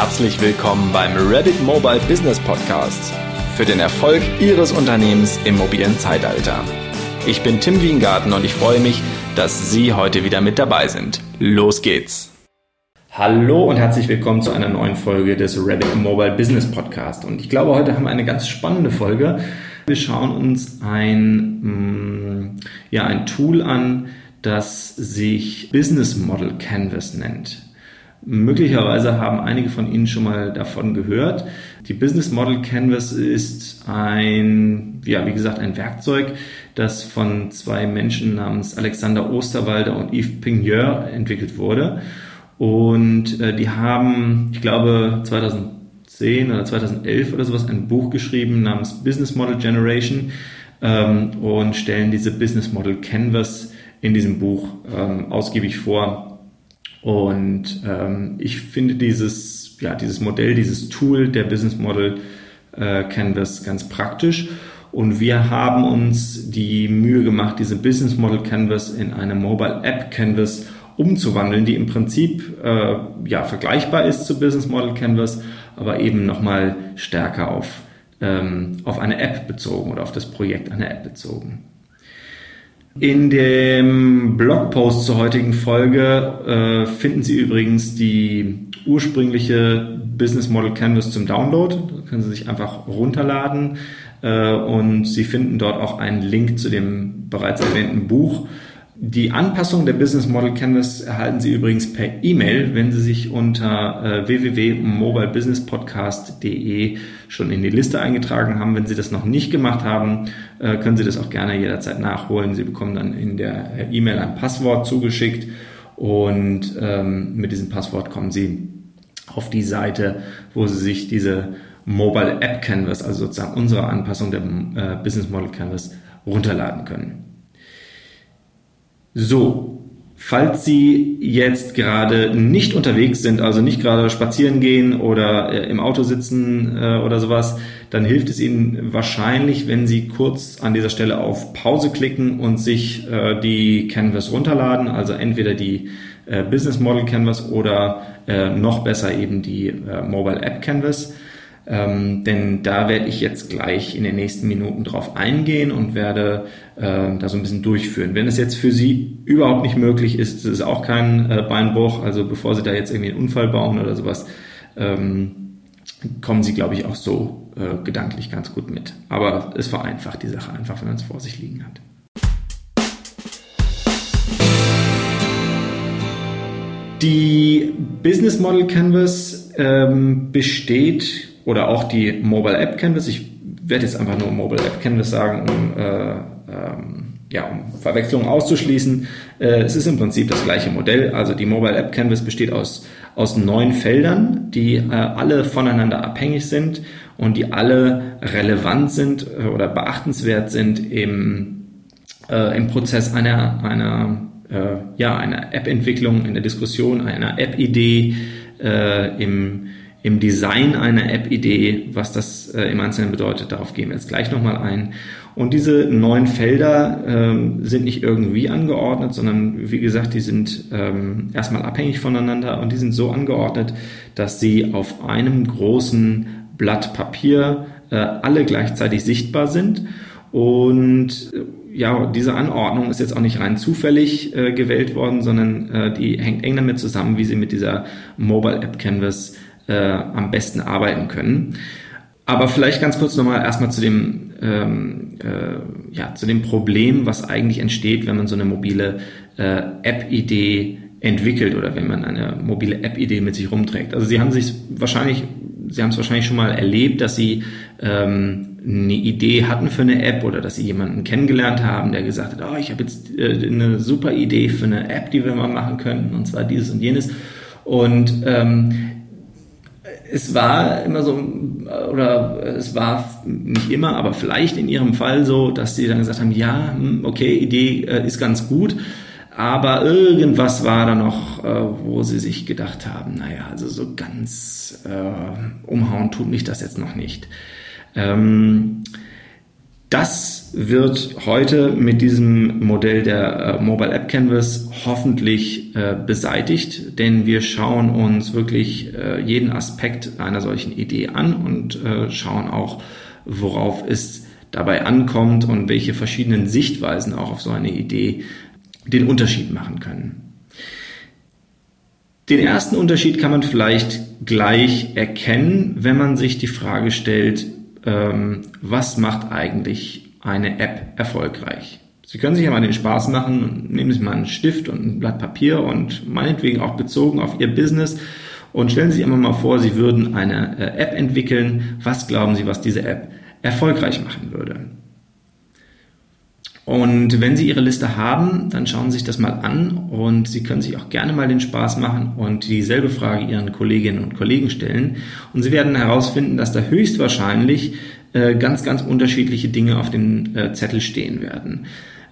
Herzlich willkommen beim Rabbit Mobile Business Podcast für den Erfolg Ihres Unternehmens im mobilen Zeitalter. Ich bin Tim Wiengarten und ich freue mich, dass Sie heute wieder mit dabei sind. Los geht's! Hallo und herzlich willkommen zu einer neuen Folge des Rabbit Mobile Business Podcast. Und ich glaube, heute haben wir eine ganz spannende Folge. Wir schauen uns ein, mm, ja, ein Tool an, das sich Business Model Canvas nennt. Möglicherweise haben einige von Ihnen schon mal davon gehört. Die Business Model Canvas ist ein, ja, wie gesagt, ein Werkzeug, das von zwei Menschen namens Alexander Osterwalder und Yves Pigneur entwickelt wurde. Und äh, die haben, ich glaube, 2010 oder 2011 oder sowas ein Buch geschrieben namens Business Model Generation ähm, und stellen diese Business Model Canvas in diesem Buch ähm, ausgiebig vor. Und ähm, ich finde dieses, ja, dieses Modell, dieses Tool der Business Model äh, Canvas ganz praktisch. Und wir haben uns die Mühe gemacht, diese Business Model Canvas in eine Mobile App Canvas umzuwandeln, die im Prinzip äh, ja vergleichbar ist zu Business Model Canvas, aber eben nochmal stärker auf, ähm, auf eine App bezogen oder auf das Projekt einer App bezogen. In dem Blogpost zur heutigen Folge äh, finden Sie übrigens die ursprüngliche Business Model Canvas zum Download. Da können Sie sich einfach runterladen äh, und Sie finden dort auch einen Link zu dem bereits erwähnten Buch. Die Anpassung der Business Model Canvas erhalten Sie übrigens per E-Mail, wenn Sie sich unter äh, www.mobilebusinesspodcast.de schon in die Liste eingetragen haben. Wenn Sie das noch nicht gemacht haben, äh, können Sie das auch gerne jederzeit nachholen. Sie bekommen dann in der äh, E-Mail ein Passwort zugeschickt und ähm, mit diesem Passwort kommen Sie auf die Seite, wo Sie sich diese Mobile App Canvas, also sozusagen unsere Anpassung der äh, Business Model Canvas, runterladen können. So, falls Sie jetzt gerade nicht unterwegs sind, also nicht gerade spazieren gehen oder äh, im Auto sitzen äh, oder sowas, dann hilft es Ihnen wahrscheinlich, wenn Sie kurz an dieser Stelle auf Pause klicken und sich äh, die Canvas runterladen, also entweder die äh, Business Model Canvas oder äh, noch besser eben die äh, Mobile App Canvas. Ähm, denn da werde ich jetzt gleich in den nächsten Minuten drauf eingehen und werde äh, da so ein bisschen durchführen. Wenn es jetzt für Sie überhaupt nicht möglich ist, ist es auch kein äh, Beinbruch. Also bevor Sie da jetzt irgendwie einen Unfall bauen oder sowas, ähm, kommen Sie, glaube ich, auch so äh, gedanklich ganz gut mit. Aber es vereinfacht die Sache einfach, wenn man es vor sich liegen hat. Die Business Model Canvas ähm, besteht oder auch die Mobile App Canvas. Ich werde jetzt einfach nur Mobile App Canvas sagen, um, äh, ähm, ja, um Verwechslungen auszuschließen. Äh, es ist im Prinzip das gleiche Modell. Also die Mobile App Canvas besteht aus, aus neun Feldern, die äh, alle voneinander abhängig sind und die alle relevant sind äh, oder beachtenswert sind im, äh, im Prozess einer, einer, äh, ja, einer App-Entwicklung, in der Diskussion einer App-Idee, äh, im im Design einer App-Idee, was das äh, im Einzelnen bedeutet, darauf gehen wir jetzt gleich nochmal ein. Und diese neun Felder ähm, sind nicht irgendwie angeordnet, sondern wie gesagt, die sind ähm, erstmal abhängig voneinander und die sind so angeordnet, dass sie auf einem großen Blatt Papier äh, alle gleichzeitig sichtbar sind. Und äh, ja, diese Anordnung ist jetzt auch nicht rein zufällig äh, gewählt worden, sondern äh, die hängt eng damit zusammen, wie sie mit dieser Mobile App Canvas äh, am besten arbeiten können. Aber vielleicht ganz kurz nochmal erstmal zu dem, ähm, äh, ja, zu dem Problem, was eigentlich entsteht, wenn man so eine mobile äh, App-Idee entwickelt oder wenn man eine mobile App-Idee mit sich rumträgt. Also Sie haben sich wahrscheinlich, Sie haben es wahrscheinlich schon mal erlebt, dass Sie ähm, eine Idee hatten für eine App oder dass Sie jemanden kennengelernt haben, der gesagt hat, oh, ich habe jetzt äh, eine super Idee für eine App, die wir mal machen könnten, und zwar dieses und jenes. Und ähm, es war immer so, oder es war nicht immer, aber vielleicht in ihrem Fall so, dass sie dann gesagt haben, ja, hm, okay, Idee äh, ist ganz gut, aber irgendwas war da noch, äh, wo sie sich gedacht haben, naja, also so ganz äh, umhauen tut mich das jetzt noch nicht. Ähm, Das wird heute mit diesem Modell der äh, Mobile App Canvas hoffentlich äh, beseitigt, denn wir schauen uns wirklich äh, jeden Aspekt einer solchen Idee an und äh, schauen auch, worauf es dabei ankommt und welche verschiedenen Sichtweisen auch auf so eine Idee den Unterschied machen können. Den ersten Unterschied kann man vielleicht gleich erkennen, wenn man sich die Frage stellt, ähm, was macht eigentlich eine App erfolgreich? Sie können sich ja mal den Spaß machen und nehmen Sie mal einen Stift und ein Blatt Papier und meinetwegen auch bezogen auf Ihr Business und stellen Sie sich immer mal vor, Sie würden eine äh, App entwickeln. Was glauben Sie, was diese App erfolgreich machen würde? Und wenn Sie Ihre Liste haben, dann schauen Sie sich das mal an und Sie können sich auch gerne mal den Spaß machen und dieselbe Frage Ihren Kolleginnen und Kollegen stellen. Und Sie werden herausfinden, dass da höchstwahrscheinlich äh, ganz, ganz unterschiedliche Dinge auf dem äh, Zettel stehen werden.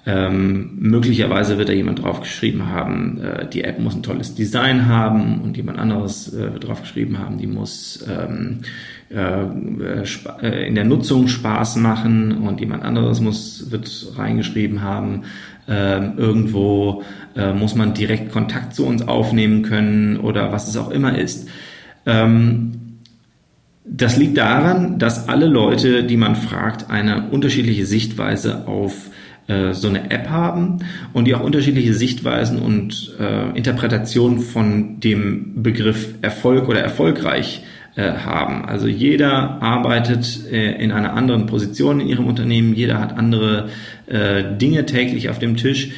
Ähm, möglicherweise wird da jemand draufgeschrieben haben, äh, die App muss ein tolles Design haben und jemand anderes äh, wird draufgeschrieben haben, die muss ähm, äh, äh, in der Nutzung Spaß machen und jemand anderes muss wird reingeschrieben haben, ähm, irgendwo äh, muss man direkt Kontakt zu uns aufnehmen können oder was es auch immer ist. Ähm, das liegt daran, dass alle Leute, die man fragt, eine unterschiedliche Sichtweise auf äh, so eine App haben und die auch unterschiedliche Sichtweisen und äh, Interpretationen von dem Begriff Erfolg oder erfolgreich äh, haben. Also jeder arbeitet äh, in einer anderen Position in ihrem Unternehmen, jeder hat andere äh, Dinge täglich auf dem Tisch.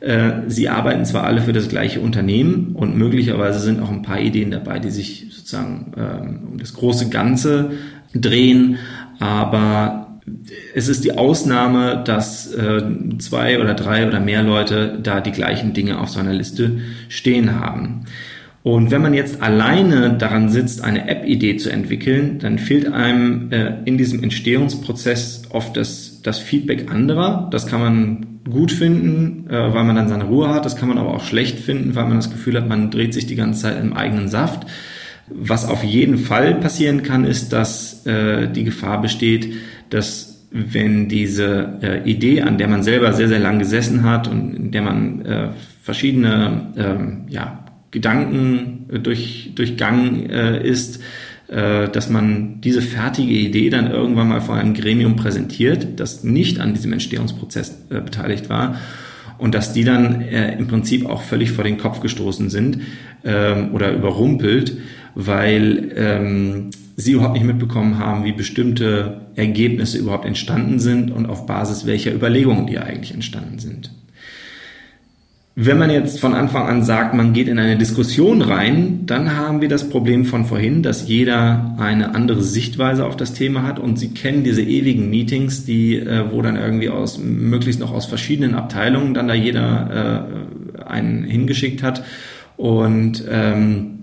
Äh, sie arbeiten zwar alle für das gleiche Unternehmen und möglicherweise sind auch ein paar Ideen dabei, die sich sozusagen ähm, um das große Ganze drehen, aber es ist die Ausnahme, dass äh, zwei oder drei oder mehr Leute da die gleichen Dinge auf seiner Liste stehen haben. Und wenn man jetzt alleine daran sitzt, eine App-Idee zu entwickeln, dann fehlt einem äh, in diesem Entstehungsprozess oft das, das Feedback anderer. Das kann man gut finden, äh, weil man dann seine Ruhe hat. Das kann man aber auch schlecht finden, weil man das Gefühl hat, man dreht sich die ganze Zeit im eigenen Saft. Was auf jeden Fall passieren kann, ist, dass äh, die Gefahr besteht, dass wenn diese äh, Idee, an der man selber sehr, sehr lang gesessen hat und in der man äh, verschiedene äh, ja, Gedanken äh, durch, durchgangen äh, ist, äh, dass man diese fertige Idee dann irgendwann mal vor einem Gremium präsentiert, das nicht an diesem Entstehungsprozess äh, beteiligt war und dass die dann äh, im Prinzip auch völlig vor den Kopf gestoßen sind ähm, oder überrumpelt, weil ähm, sie überhaupt nicht mitbekommen haben, wie bestimmte Ergebnisse überhaupt entstanden sind und auf Basis welcher Überlegungen die eigentlich entstanden sind. Wenn man jetzt von Anfang an sagt, man geht in eine Diskussion rein, dann haben wir das Problem von vorhin, dass jeder eine andere Sichtweise auf das Thema hat und Sie kennen diese ewigen Meetings, die, äh, wo dann irgendwie aus, möglichst noch aus verschiedenen Abteilungen dann da jeder äh, einen hingeschickt hat und ähm,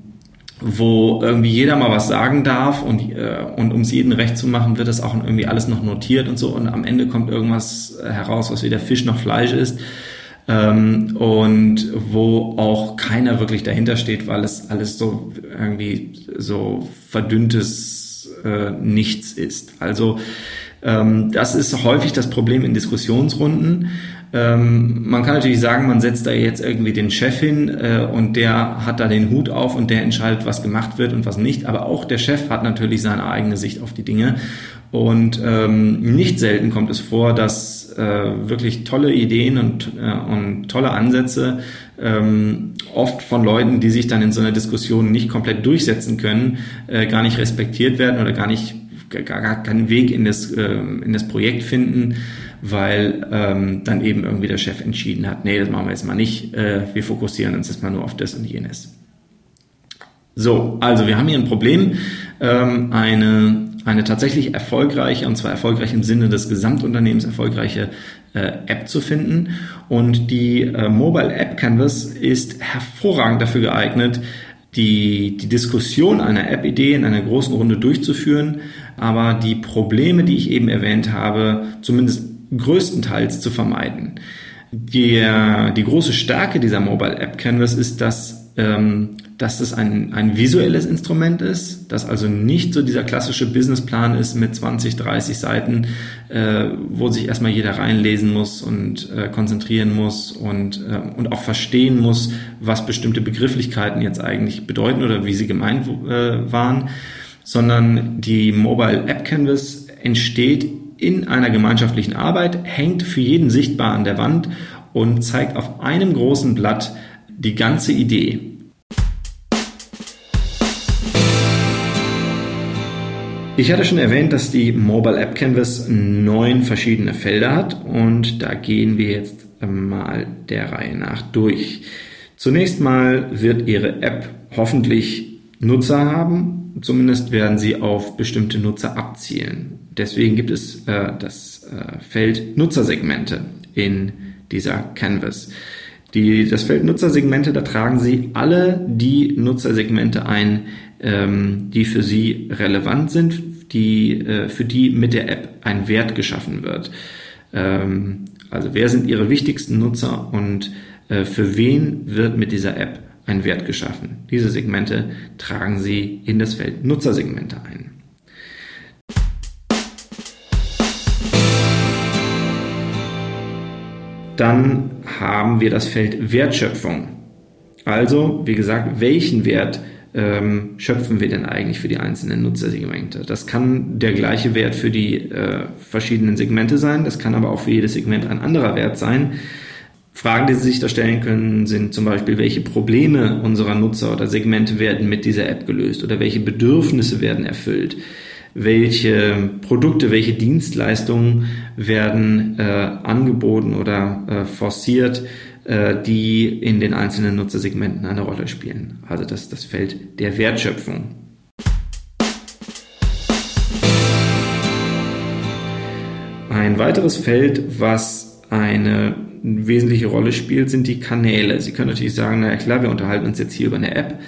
wo irgendwie jeder mal was sagen darf und, äh, und um es jeden recht zu machen, wird das auch irgendwie alles noch notiert und so und am Ende kommt irgendwas heraus, was weder Fisch noch Fleisch ist ähm, und wo auch keiner wirklich dahinter steht, weil es alles so irgendwie so verdünntes äh, Nichts ist. Also ähm, das ist häufig das Problem in Diskussionsrunden. Ähm, man kann natürlich sagen, man setzt da jetzt irgendwie den Chef hin äh, und der hat da den Hut auf und der entscheidet, was gemacht wird und was nicht. Aber auch der Chef hat natürlich seine eigene Sicht auf die Dinge. Und ähm, nicht selten kommt es vor, dass äh, wirklich tolle Ideen und, äh, und tolle Ansätze ähm, oft von Leuten, die sich dann in so einer Diskussion nicht komplett durchsetzen können, äh, gar nicht respektiert werden oder gar nicht gar, gar keinen Weg in das, äh, in das Projekt finden weil ähm, dann eben irgendwie der Chef entschieden hat, nee, das machen wir jetzt mal nicht, äh, wir fokussieren uns jetzt mal nur auf das und jenes. So, also wir haben hier ein Problem, ähm, eine, eine tatsächlich erfolgreiche, und zwar erfolgreich im Sinne des Gesamtunternehmens erfolgreiche äh, App zu finden. Und die äh, Mobile App Canvas ist hervorragend dafür geeignet, die, die Diskussion einer App-Idee in einer großen Runde durchzuführen, aber die Probleme, die ich eben erwähnt habe, zumindest größtenteils zu vermeiden. Die, die große Stärke dieser Mobile App Canvas ist, dass dass es ein, ein visuelles Instrument ist, dass also nicht so dieser klassische Businessplan ist mit 20, 30 Seiten, äh, wo sich erstmal jeder reinlesen muss und äh, konzentrieren muss und, äh, und auch verstehen muss, was bestimmte Begrifflichkeiten jetzt eigentlich bedeuten oder wie sie gemeint äh, waren, sondern die Mobile App Canvas entsteht in einer gemeinschaftlichen Arbeit, hängt für jeden sichtbar an der Wand und zeigt auf einem großen Blatt die ganze Idee. Ich hatte schon erwähnt, dass die Mobile App Canvas neun verschiedene Felder hat und da gehen wir jetzt mal der Reihe nach durch. Zunächst mal wird Ihre App hoffentlich Nutzer haben, zumindest werden sie auf bestimmte Nutzer abzielen. Deswegen gibt es äh, das äh, Feld Nutzersegmente in dieser Canvas. Die, das Feld Nutzersegmente, da tragen Sie alle die Nutzersegmente ein, ähm, die für Sie relevant sind, die, äh, für die mit der App ein Wert geschaffen wird. Ähm, also wer sind Ihre wichtigsten Nutzer und äh, für wen wird mit dieser App ein Wert geschaffen? Diese Segmente tragen Sie in das Feld Nutzersegmente ein. Dann haben wir das Feld Wertschöpfung. Also, wie gesagt, welchen Wert ähm, schöpfen wir denn eigentlich für die einzelnen Nutzersegmente? Das kann der gleiche Wert für die äh, verschiedenen Segmente sein, das kann aber auch für jedes Segment ein anderer Wert sein. Fragen, die Sie sich da stellen können, sind zum Beispiel, welche Probleme unserer Nutzer oder Segmente werden mit dieser App gelöst oder welche Bedürfnisse werden erfüllt welche Produkte, welche Dienstleistungen werden äh, angeboten oder äh, forciert, die in den einzelnen Nutzersegmenten eine Rolle spielen. Also das das Feld der Wertschöpfung. Ein weiteres Feld, was eine wesentliche Rolle spielt, sind die Kanäle. Sie können natürlich sagen, na ja klar, wir unterhalten uns jetzt hier über eine App,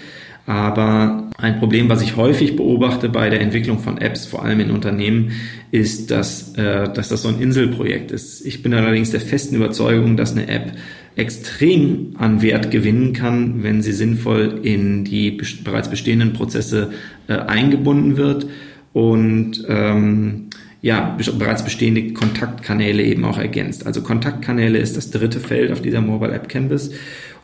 aber ein Problem, was ich häufig beobachte bei der Entwicklung von Apps, vor allem in Unternehmen, ist, dass, äh, dass das so ein Inselprojekt ist. Ich bin allerdings der festen Überzeugung, dass eine App extrem an Wert gewinnen kann, wenn sie sinnvoll in die bereits bestehenden Prozesse äh, eingebunden wird und ähm, ja, bereits bestehende Kontaktkanäle eben auch ergänzt. Also Kontaktkanäle ist das dritte Feld auf dieser Mobile App Canvas.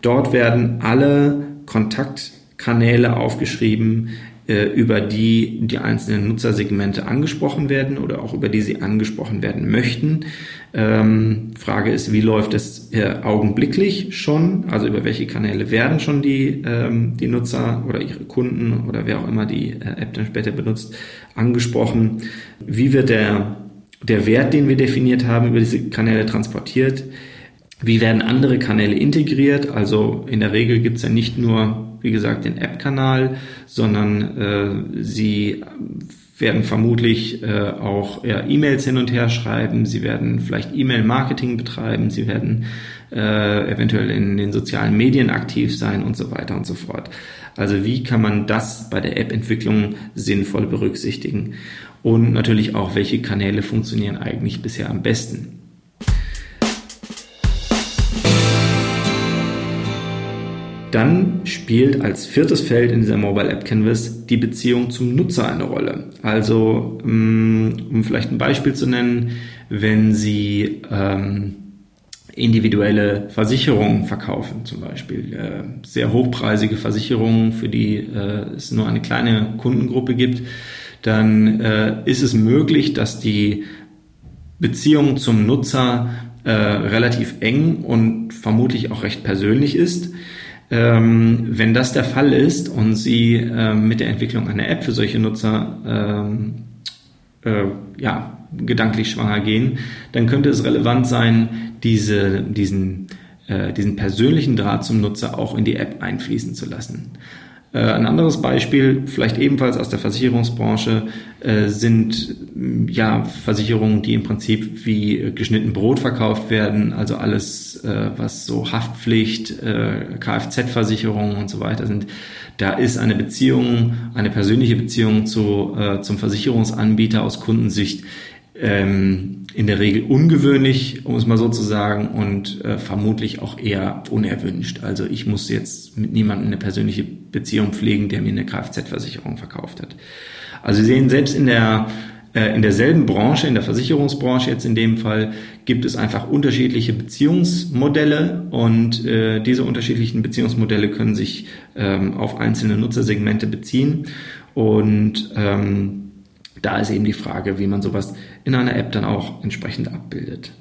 Dort werden alle Kontakt Kanäle aufgeschrieben, über die die einzelnen Nutzersegmente angesprochen werden oder auch über die sie angesprochen werden möchten. Ähm, Frage ist, wie läuft es äh, augenblicklich schon? Also über welche Kanäle werden schon die, ähm, die Nutzer oder ihre Kunden oder wer auch immer die äh, App dann später benutzt, angesprochen? Wie wird der, der Wert, den wir definiert haben, über diese Kanäle transportiert? Wie werden andere Kanäle integriert? Also in der Regel gibt es ja nicht nur wie gesagt, den App-Kanal, sondern äh, sie werden vermutlich äh, auch ja, E-Mails hin und her schreiben, sie werden vielleicht E-Mail-Marketing betreiben, sie werden äh, eventuell in den sozialen Medien aktiv sein und so weiter und so fort. Also wie kann man das bei der App-Entwicklung sinnvoll berücksichtigen? Und natürlich auch, welche Kanäle funktionieren eigentlich bisher am besten? Dann spielt als viertes Feld in dieser Mobile App Canvas die Beziehung zum Nutzer eine Rolle. Also, mm, um vielleicht ein Beispiel zu nennen, wenn Sie ähm, individuelle Versicherungen verkaufen, zum Beispiel äh, sehr hochpreisige Versicherungen, für die äh, es nur eine kleine Kundengruppe gibt, dann äh, ist es möglich, dass die Beziehung zum Nutzer äh, relativ eng und vermutlich auch recht persönlich ist. Ähm, wenn das der Fall ist und Sie ähm, mit der Entwicklung einer App für solche Nutzer ähm, äh, ja, gedanklich schwanger gehen, dann könnte es relevant sein, diese, diesen, äh, diesen persönlichen Draht zum Nutzer auch in die App einfließen zu lassen. Äh, ein anderes Beispiel, vielleicht ebenfalls aus der Versicherungsbranche, äh, sind ja Versicherungen, die im Prinzip wie geschnitten Brot verkauft werden, also alles, äh, was so Haftpflicht, Kfz-Versicherungen und so weiter sind. Da ist eine Beziehung, eine persönliche Beziehung zu, zum Versicherungsanbieter aus Kundensicht ähm, in der Regel ungewöhnlich, um es mal so zu sagen, und äh, vermutlich auch eher unerwünscht. Also ich muss jetzt mit niemandem eine persönliche Beziehung pflegen, der mir eine Kfz-Versicherung verkauft hat. Also Sie sehen, selbst in der äh, in derselben Branche, in der Versicherungsbranche jetzt in dem Fall, gibt es einfach unterschiedliche Beziehungsmodelle und äh, diese unterschiedlichen Beziehungsmodelle können sich ähm, auf einzelne Nutzersegmente beziehen und ähm, da ist eben die Frage, wie man sowas in einer App dann auch entsprechend abbildet.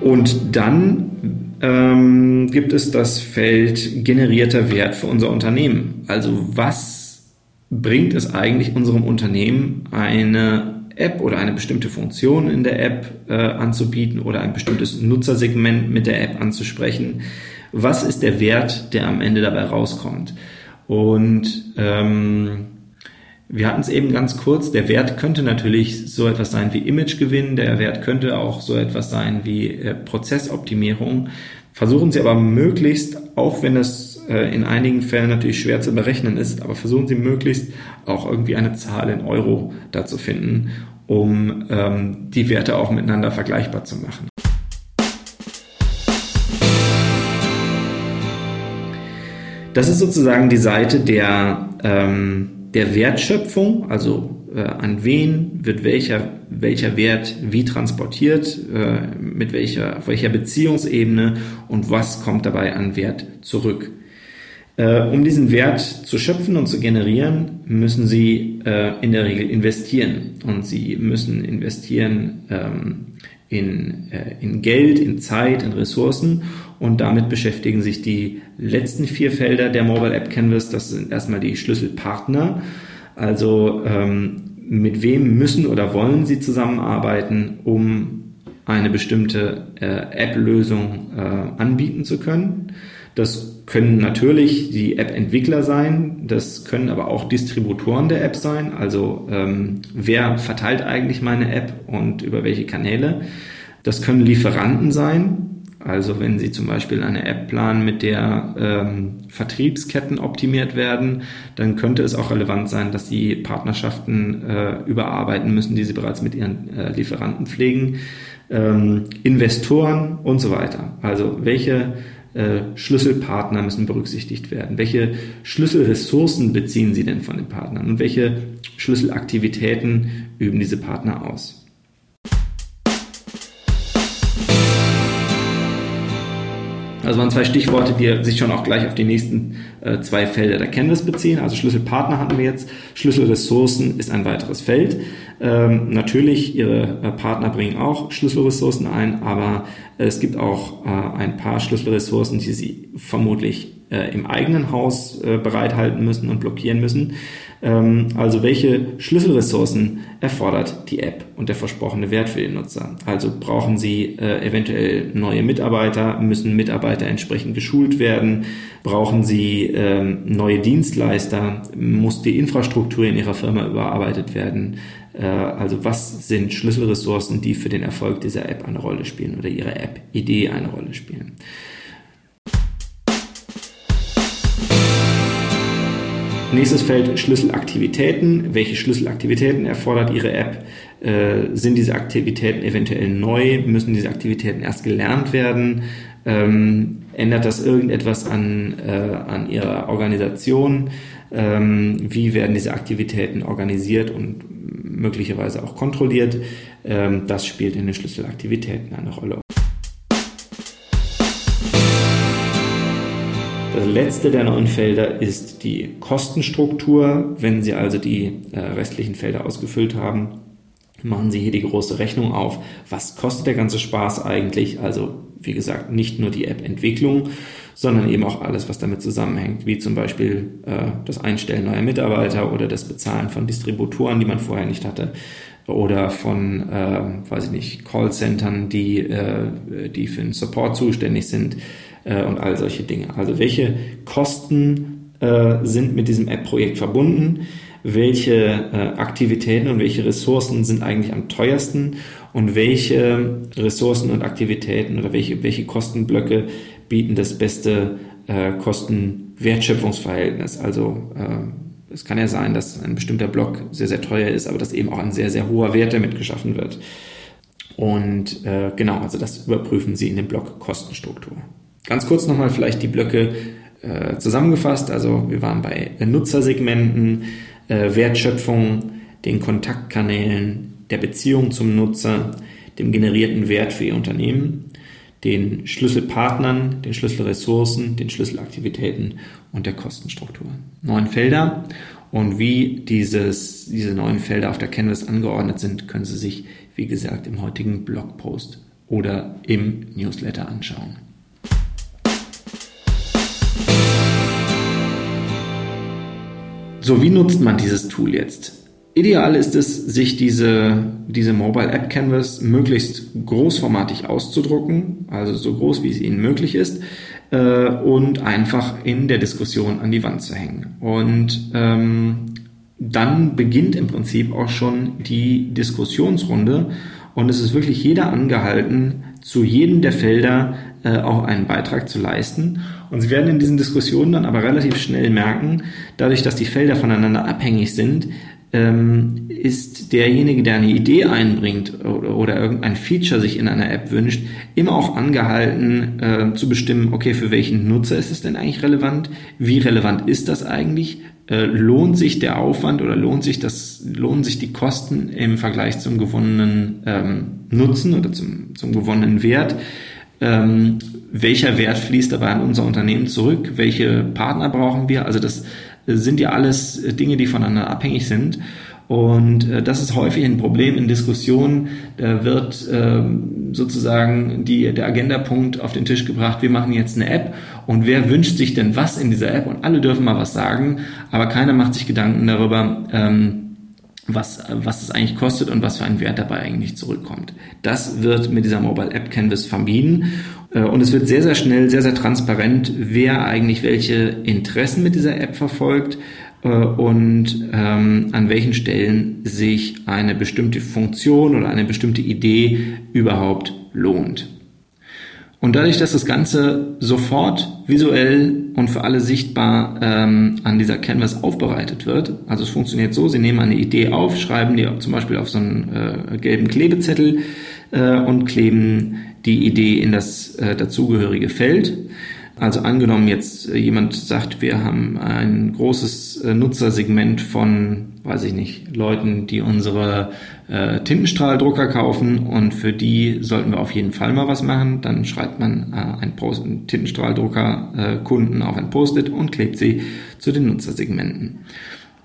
Und dann ähm, gibt es das Feld generierter Wert für unser Unternehmen. Also was bringt es eigentlich unserem Unternehmen, eine App oder eine bestimmte Funktion in der App äh, anzubieten oder ein bestimmtes Nutzersegment mit der App anzusprechen? Was ist der Wert, der am Ende dabei rauskommt? Und ähm, wir hatten es eben ganz kurz, der Wert könnte natürlich so etwas sein wie Imagegewinn, der Wert könnte auch so etwas sein wie äh, Prozessoptimierung. Versuchen Sie aber möglichst, auch wenn das äh, in einigen Fällen natürlich schwer zu berechnen ist, aber versuchen Sie möglichst auch irgendwie eine Zahl in Euro da zu finden, um ähm, die Werte auch miteinander vergleichbar zu machen. Das ist sozusagen die Seite der, ähm, der Wertschöpfung, also äh, an wen wird welcher, welcher Wert wie transportiert, äh, mit welcher, auf welcher Beziehungsebene und was kommt dabei an Wert zurück. Äh, um diesen Wert zu schöpfen und zu generieren, müssen Sie äh, in der Regel investieren. Und Sie müssen investieren ähm, in, äh, in Geld, in Zeit, in Ressourcen und damit beschäftigen sich die letzten vier Felder der Mobile App Canvas. Das sind erstmal die Schlüsselpartner. Also ähm, mit wem müssen oder wollen Sie zusammenarbeiten, um eine bestimmte äh, App-Lösung äh, anbieten zu können. Das können natürlich die App-Entwickler sein, das können aber auch Distributoren der App sein, also ähm, wer verteilt eigentlich meine App und über welche Kanäle. Das können Lieferanten sein, also wenn Sie zum Beispiel eine App planen, mit der ähm, Vertriebsketten optimiert werden, dann könnte es auch relevant sein, dass Sie Partnerschaften äh, überarbeiten müssen, die Sie bereits mit Ihren äh, Lieferanten pflegen, ähm, Investoren und so weiter. Also welche Schlüsselpartner müssen berücksichtigt werden? Welche Schlüsselressourcen beziehen Sie denn von den Partnern? Und welche Schlüsselaktivitäten üben diese Partner aus? Also waren zwei Stichworte, die sich schon auch gleich auf die nächsten äh, zwei Felder der Canvas beziehen. Also Schlüsselpartner hatten wir jetzt. Schlüsselressourcen ist ein weiteres Feld. Ähm, natürlich, Ihre äh, Partner bringen auch Schlüsselressourcen ein, aber es gibt auch äh, ein paar Schlüsselressourcen, die Sie vermutlich äh, im eigenen Haus äh, bereithalten müssen und blockieren müssen. Ähm, also welche Schlüsselressourcen erfordert die App und der versprochene Wert für den Nutzer? Also brauchen Sie äh, eventuell neue Mitarbeiter, müssen Mitarbeiter entsprechend geschult werden, brauchen Sie ähm, neue Dienstleister, muss die Infrastruktur in Ihrer Firma überarbeitet werden? Äh, also was sind Schlüsselressourcen, die für den Erfolg dieser App eine Rolle spielen oder Ihre App-Idee eine Rolle spielen? Nächstes Feld Schlüsselaktivitäten. Welche Schlüsselaktivitäten erfordert Ihre App? Äh, sind diese Aktivitäten eventuell neu? Müssen diese Aktivitäten erst gelernt werden? Ähm, ändert das irgendetwas an, äh, an Ihrer Organisation? Ähm, wie werden diese Aktivitäten organisiert und möglicherweise auch kontrolliert? Ähm, das spielt in den Schlüsselaktivitäten eine Rolle. Das letzte der neuen Felder ist die Kostenstruktur. Wenn Sie also die äh, restlichen Felder ausgefüllt haben, machen Sie hier die große Rechnung auf. Was kostet der ganze Spaß eigentlich? Also, wie gesagt, nicht nur die App-Entwicklung, sondern eben auch alles, was damit zusammenhängt, wie zum Beispiel äh, das Einstellen neuer Mitarbeiter oder das Bezahlen von Distributoren, die man vorher nicht hatte, oder von, äh, weiß ich nicht, Callcentern, die, äh, die für den Support zuständig sind äh, und all solche Dinge. Also welche Kosten äh, sind mit diesem App-Projekt verbunden? Welche äh, Aktivitäten und welche Ressourcen sind eigentlich am teuersten und welche Ressourcen und Aktivitäten oder welche, welche Kostenblöcke bieten das beste äh, Kosten-Wertschöpfungsverhältnis? Also äh, es kann ja sein, dass ein bestimmter Block sehr, sehr teuer ist, aber dass eben auch ein sehr, sehr hoher Wert damit geschaffen wird. Und äh, genau, also das überprüfen Sie in dem Block Kostenstruktur. Ganz kurz nochmal vielleicht die Blöcke äh, zusammengefasst. Also wir waren bei Nutzersegmenten, äh, Wertschöpfung, den Kontaktkanälen, der Beziehung zum Nutzer, dem generierten Wert für Ihr Unternehmen, den Schlüsselpartnern, den Schlüsselressourcen, den Schlüsselaktivitäten und der Kostenstruktur. Neun Felder und wie dieses, diese neuen Felder auf der Canvas angeordnet sind, können Sie sich, wie gesagt, im heutigen Blogpost oder im Newsletter anschauen. So, wie nutzt man dieses Tool jetzt? Ideal ist es, sich diese, diese Mobile App Canvas möglichst großformatig auszudrucken, also so groß wie es Ihnen möglich ist, äh, und einfach in der Diskussion an die Wand zu hängen. Und ähm, dann beginnt im Prinzip auch schon die Diskussionsrunde und es ist wirklich jeder angehalten, zu jedem der Felder äh, auch einen Beitrag zu leisten. Und Sie werden in diesen Diskussionen dann aber relativ schnell merken, dadurch, dass die Felder voneinander abhängig sind, ähm, ist derjenige, der eine Idee einbringt oder, oder, irgendein Feature sich in einer App wünscht, immer auch angehalten äh, zu bestimmen, okay, für welchen Nutzer ist es denn eigentlich relevant? Wie relevant ist das eigentlich? Äh, lohnt sich der Aufwand oder lohnt sich das, lohnen sich die Kosten im Vergleich zum gewonnenen ähm, Nutzen oder zum, zum gewonnenen Wert? Ähm, welcher Wert fließt dabei an unser Unternehmen zurück? Welche Partner brauchen wir? Also das sind ja alles Dinge, die voneinander abhängig sind. Und äh, das ist häufig ein Problem in Diskussionen. Da wird ähm, sozusagen die, der Agendapunkt auf den Tisch gebracht, wir machen jetzt eine App und wer wünscht sich denn was in dieser App? Und alle dürfen mal was sagen, aber keiner macht sich Gedanken darüber, ähm, was, was es eigentlich kostet und was für ein Wert dabei eigentlich zurückkommt. Das wird mit dieser Mobile App Canvas vermieden äh, und es wird sehr, sehr schnell, sehr, sehr transparent, wer eigentlich welche Interessen mit dieser App verfolgt äh, und ähm, an welchen Stellen sich eine bestimmte Funktion oder eine bestimmte Idee überhaupt lohnt. Und dadurch, dass das Ganze sofort visuell und für alle sichtbar ähm, an dieser Canvas aufbereitet wird, also es funktioniert so, Sie nehmen eine Idee auf, schreiben die zum Beispiel auf so einen äh, gelben Klebezettel äh, und kleben die Idee in das äh, dazugehörige Feld. Also angenommen jetzt äh, jemand sagt, wir haben ein großes äh, Nutzersegment von, weiß ich nicht, Leuten, die unsere äh, Tintenstrahldrucker kaufen und für die sollten wir auf jeden Fall mal was machen. Dann schreibt man äh, einen, Post einen Tintenstrahldrucker-Kunden äh, auf ein Post-it und klebt sie zu den Nutzersegmenten.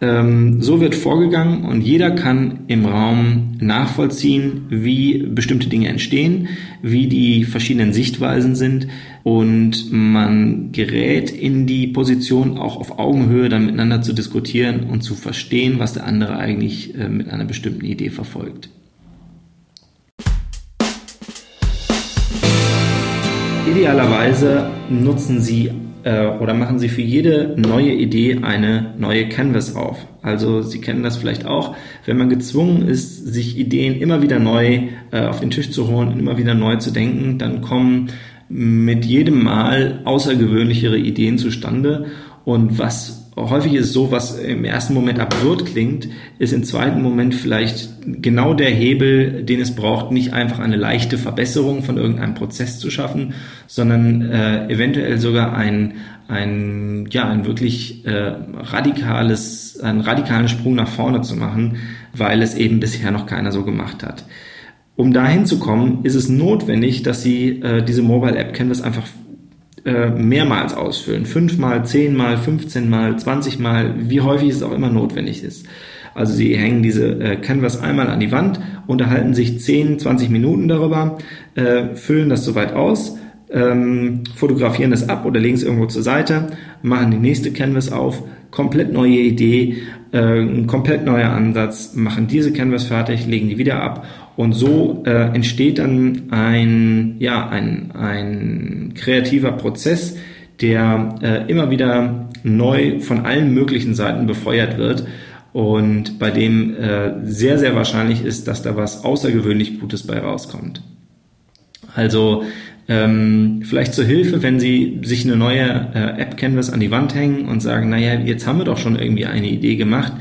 Ähm, so wird vorgegangen und jeder kann im Raum nachvollziehen, wie bestimmte Dinge entstehen, wie die verschiedenen Sichtweisen sind und man gerät in die Position, auch auf Augenhöhe dann miteinander zu diskutieren und zu verstehen, was der andere eigentlich äh, mit einer bestimmten Idee verfolgt. Idealerweise nutzen Sie äh, oder machen Sie für jede neue Idee eine neue Canvas auf. Also Sie kennen das vielleicht auch, wenn man gezwungen ist, sich Ideen immer wieder neu äh, auf den Tisch zu holen, immer wieder neu zu denken, dann kommen mit jedem Mal außergewöhnlichere Ideen zustande. Und was häufig ist so, was im ersten Moment absurd klingt, ist im zweiten Moment vielleicht genau der Hebel, den es braucht, nicht einfach eine leichte Verbesserung von irgendeinem Prozess zu schaffen, sondern äh, eventuell sogar ein, ein, ja, ein wirklich äh, radikales, einen radikalen Sprung nach vorne zu machen, weil es eben bisher noch keiner so gemacht hat. Um dahin zu kommen, ist es notwendig, dass Sie äh, diese Mobile App Canvas einfach äh, mehrmals ausfüllen. Fünfmal, zehnmal, fünfzehnmal, zwanzigmal, wie häufig es auch immer notwendig ist. Also Sie hängen diese äh, Canvas einmal an die Wand, unterhalten sich 10, 20 Minuten darüber, äh, füllen das soweit aus, ähm, fotografieren es ab oder legen es irgendwo zur Seite, machen die nächste Canvas auf, komplett neue Idee, ein komplett neuer Ansatz, machen diese Canvas fertig, legen die wieder ab und so äh, entsteht dann ein, ja, ein, ein kreativer Prozess, der äh, immer wieder neu von allen möglichen Seiten befeuert wird und bei dem äh, sehr, sehr wahrscheinlich ist, dass da was außergewöhnlich Gutes bei rauskommt. Also Ähm, vielleicht zur Hilfe, wenn Sie sich eine neue äh, App-Canvas an die Wand hängen und sagen, naja, jetzt haben wir doch schon irgendwie eine Idee gemacht.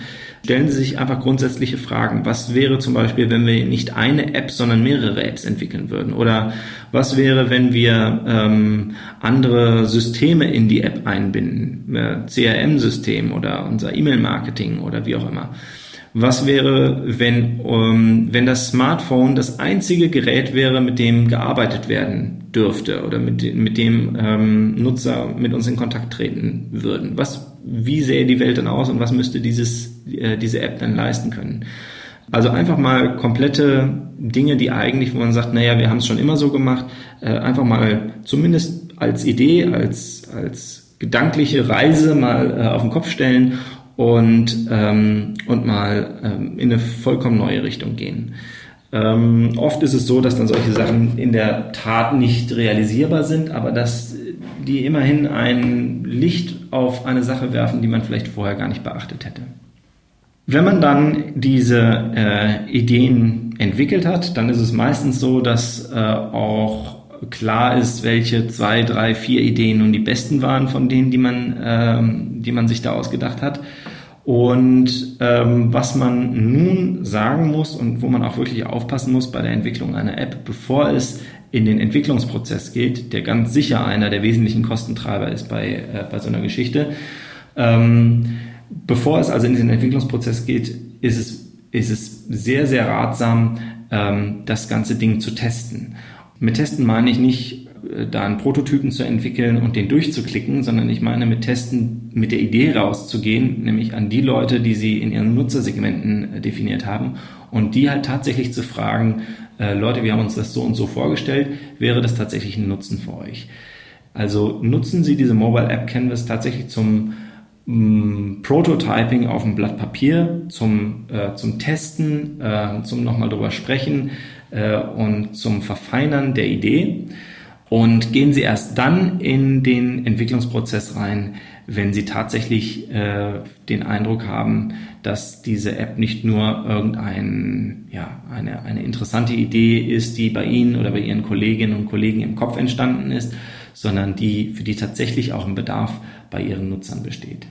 Stellen Sie sich einfach grundsätzliche Fragen. Was wäre zum Beispiel, wenn wir nicht eine App, sondern mehrere Apps entwickeln würden? Oder was wäre, wenn wir ähm, andere Systeme in die App einbinden? Äh, CRM-System oder unser E-Mail-Marketing oder wie auch immer. Was wäre, wenn, um, wenn das Smartphone das einzige Gerät wäre, mit dem gearbeitet werden dürfte oder mit, mit dem ähm, Nutzer mit uns in Kontakt treten würden? Was, wie sähe die Welt dann aus und was müsste dieses, äh, diese App dann leisten können? Also einfach mal komplette Dinge, die eigentlich, wo man sagt, naja, wir haben es schon immer so gemacht, äh, einfach mal zumindest als Idee, als, als gedankliche Reise mal äh, auf den Kopf stellen und, ähm, und mal ähm, in eine vollkommen neue Richtung gehen. Ähm, oft ist es so, dass dann solche Sachen in der Tat nicht realisierbar sind, aber dass die immerhin ein Licht auf eine Sache werfen, die man vielleicht vorher gar nicht beachtet hätte. Wenn man dann diese äh, Ideen entwickelt hat, dann ist es meistens so, dass äh, auch klar ist, welche zwei, drei, vier Ideen nun die besten waren von denen, die man, ähm, die man sich da ausgedacht hat. Und ähm, was man nun sagen muss und wo man auch wirklich aufpassen muss bei der Entwicklung einer App, bevor es in den Entwicklungsprozess geht, der ganz sicher einer der wesentlichen Kostentreiber ist bei, äh, bei so einer Geschichte. Ähm, bevor es also in den Entwicklungsprozess geht, ist es, ist es sehr, sehr ratsam, ähm, das ganze Ding zu testen. Mit Testen meine ich nicht, äh, da einen Prototypen zu entwickeln und den durchzuklicken, sondern ich meine mit Testen mit der Idee rauszugehen, nämlich an die Leute, die sie in ihren Nutzersegmenten äh, definiert haben und die halt tatsächlich zu fragen, äh, Leute, wir haben uns das so und so vorgestellt, wäre das tatsächlich ein Nutzen für euch? Also nutzen Sie diese Mobile App Canvas tatsächlich zum Prototyping auf dem Blatt Papier, zum, äh, zum Testen, äh, zum nochmal drüber sprechen, äh, und zum Verfeinern der Idee. Und gehen Sie erst dann in den Entwicklungsprozess rein, wenn Sie tatsächlich äh, den Eindruck haben, dass diese App nicht nur irgendein, ja, eine, eine interessante Idee ist, die bei Ihnen oder bei Ihren Kolleginnen und Kollegen im Kopf entstanden ist, sondern die, für die tatsächlich auch ein Bedarf bei Ihren Nutzern besteht.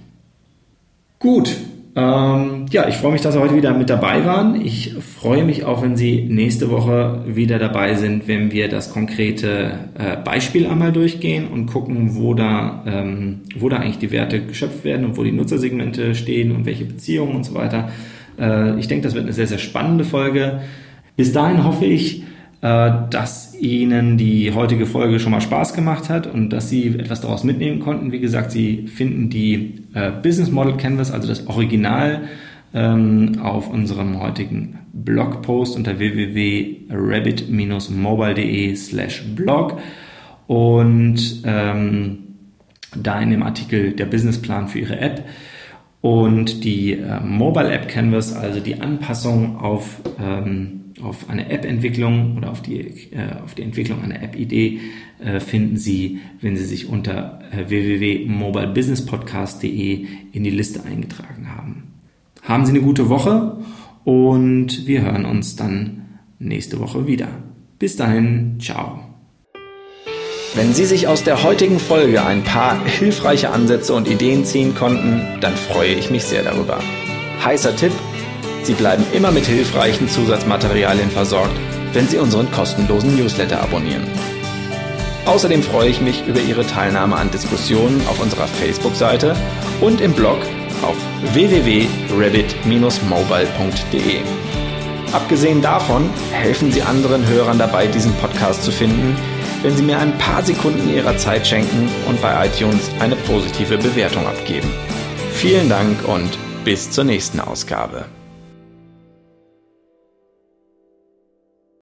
Gut, ähm, ja, ich freue mich, dass Sie heute wieder mit dabei waren. Ich freue mich auch, wenn Sie nächste Woche wieder dabei sind, wenn wir das konkrete äh, Beispiel einmal durchgehen und gucken, wo da, ähm, wo da eigentlich die Werte geschöpft werden und wo die Nutzersegmente stehen und welche Beziehungen und so weiter. Äh, ich denke, das wird eine sehr, sehr spannende Folge. Bis dahin hoffe ich, dass Ihnen die heutige Folge schon mal Spaß gemacht hat und dass Sie etwas daraus mitnehmen konnten. Wie gesagt, Sie finden die äh, Business Model Canvas, also das Original, ähm, auf unserem heutigen Blogpost unter www.rabbit-mobile.de slash blog und ähm, da in dem Artikel der Businessplan für Ihre App und die äh, Mobile App Canvas, also die Anpassung auf ähm, auf eine App-Entwicklung oder auf die, äh, auf die Entwicklung einer App-Idee äh, finden Sie, wenn Sie sich unter äh, www.mobilebusinesspodcast.de in die Liste eingetragen haben. Haben Sie eine gute Woche und wir hören uns dann nächste Woche wieder. Bis dahin, ciao. Wenn Sie sich aus der heutigen Folge ein paar hilfreiche Ansätze und Ideen ziehen konnten, dann freue ich mich sehr darüber. Heißer Tipp, Sie bleiben immer mit hilfreichen Zusatzmaterialien versorgt, wenn Sie unseren kostenlosen Newsletter abonnieren. Außerdem freue ich mich über Ihre Teilnahme an Diskussionen auf unserer Facebook-Seite und im Blog auf www.rabbit-mobile.de. Abgesehen davon helfen Sie anderen Hörern dabei, diesen Podcast zu finden, wenn Sie mir ein paar Sekunden Ihrer Zeit schenken und bei iTunes eine positive Bewertung abgeben. Vielen Dank und bis zur nächsten Ausgabe.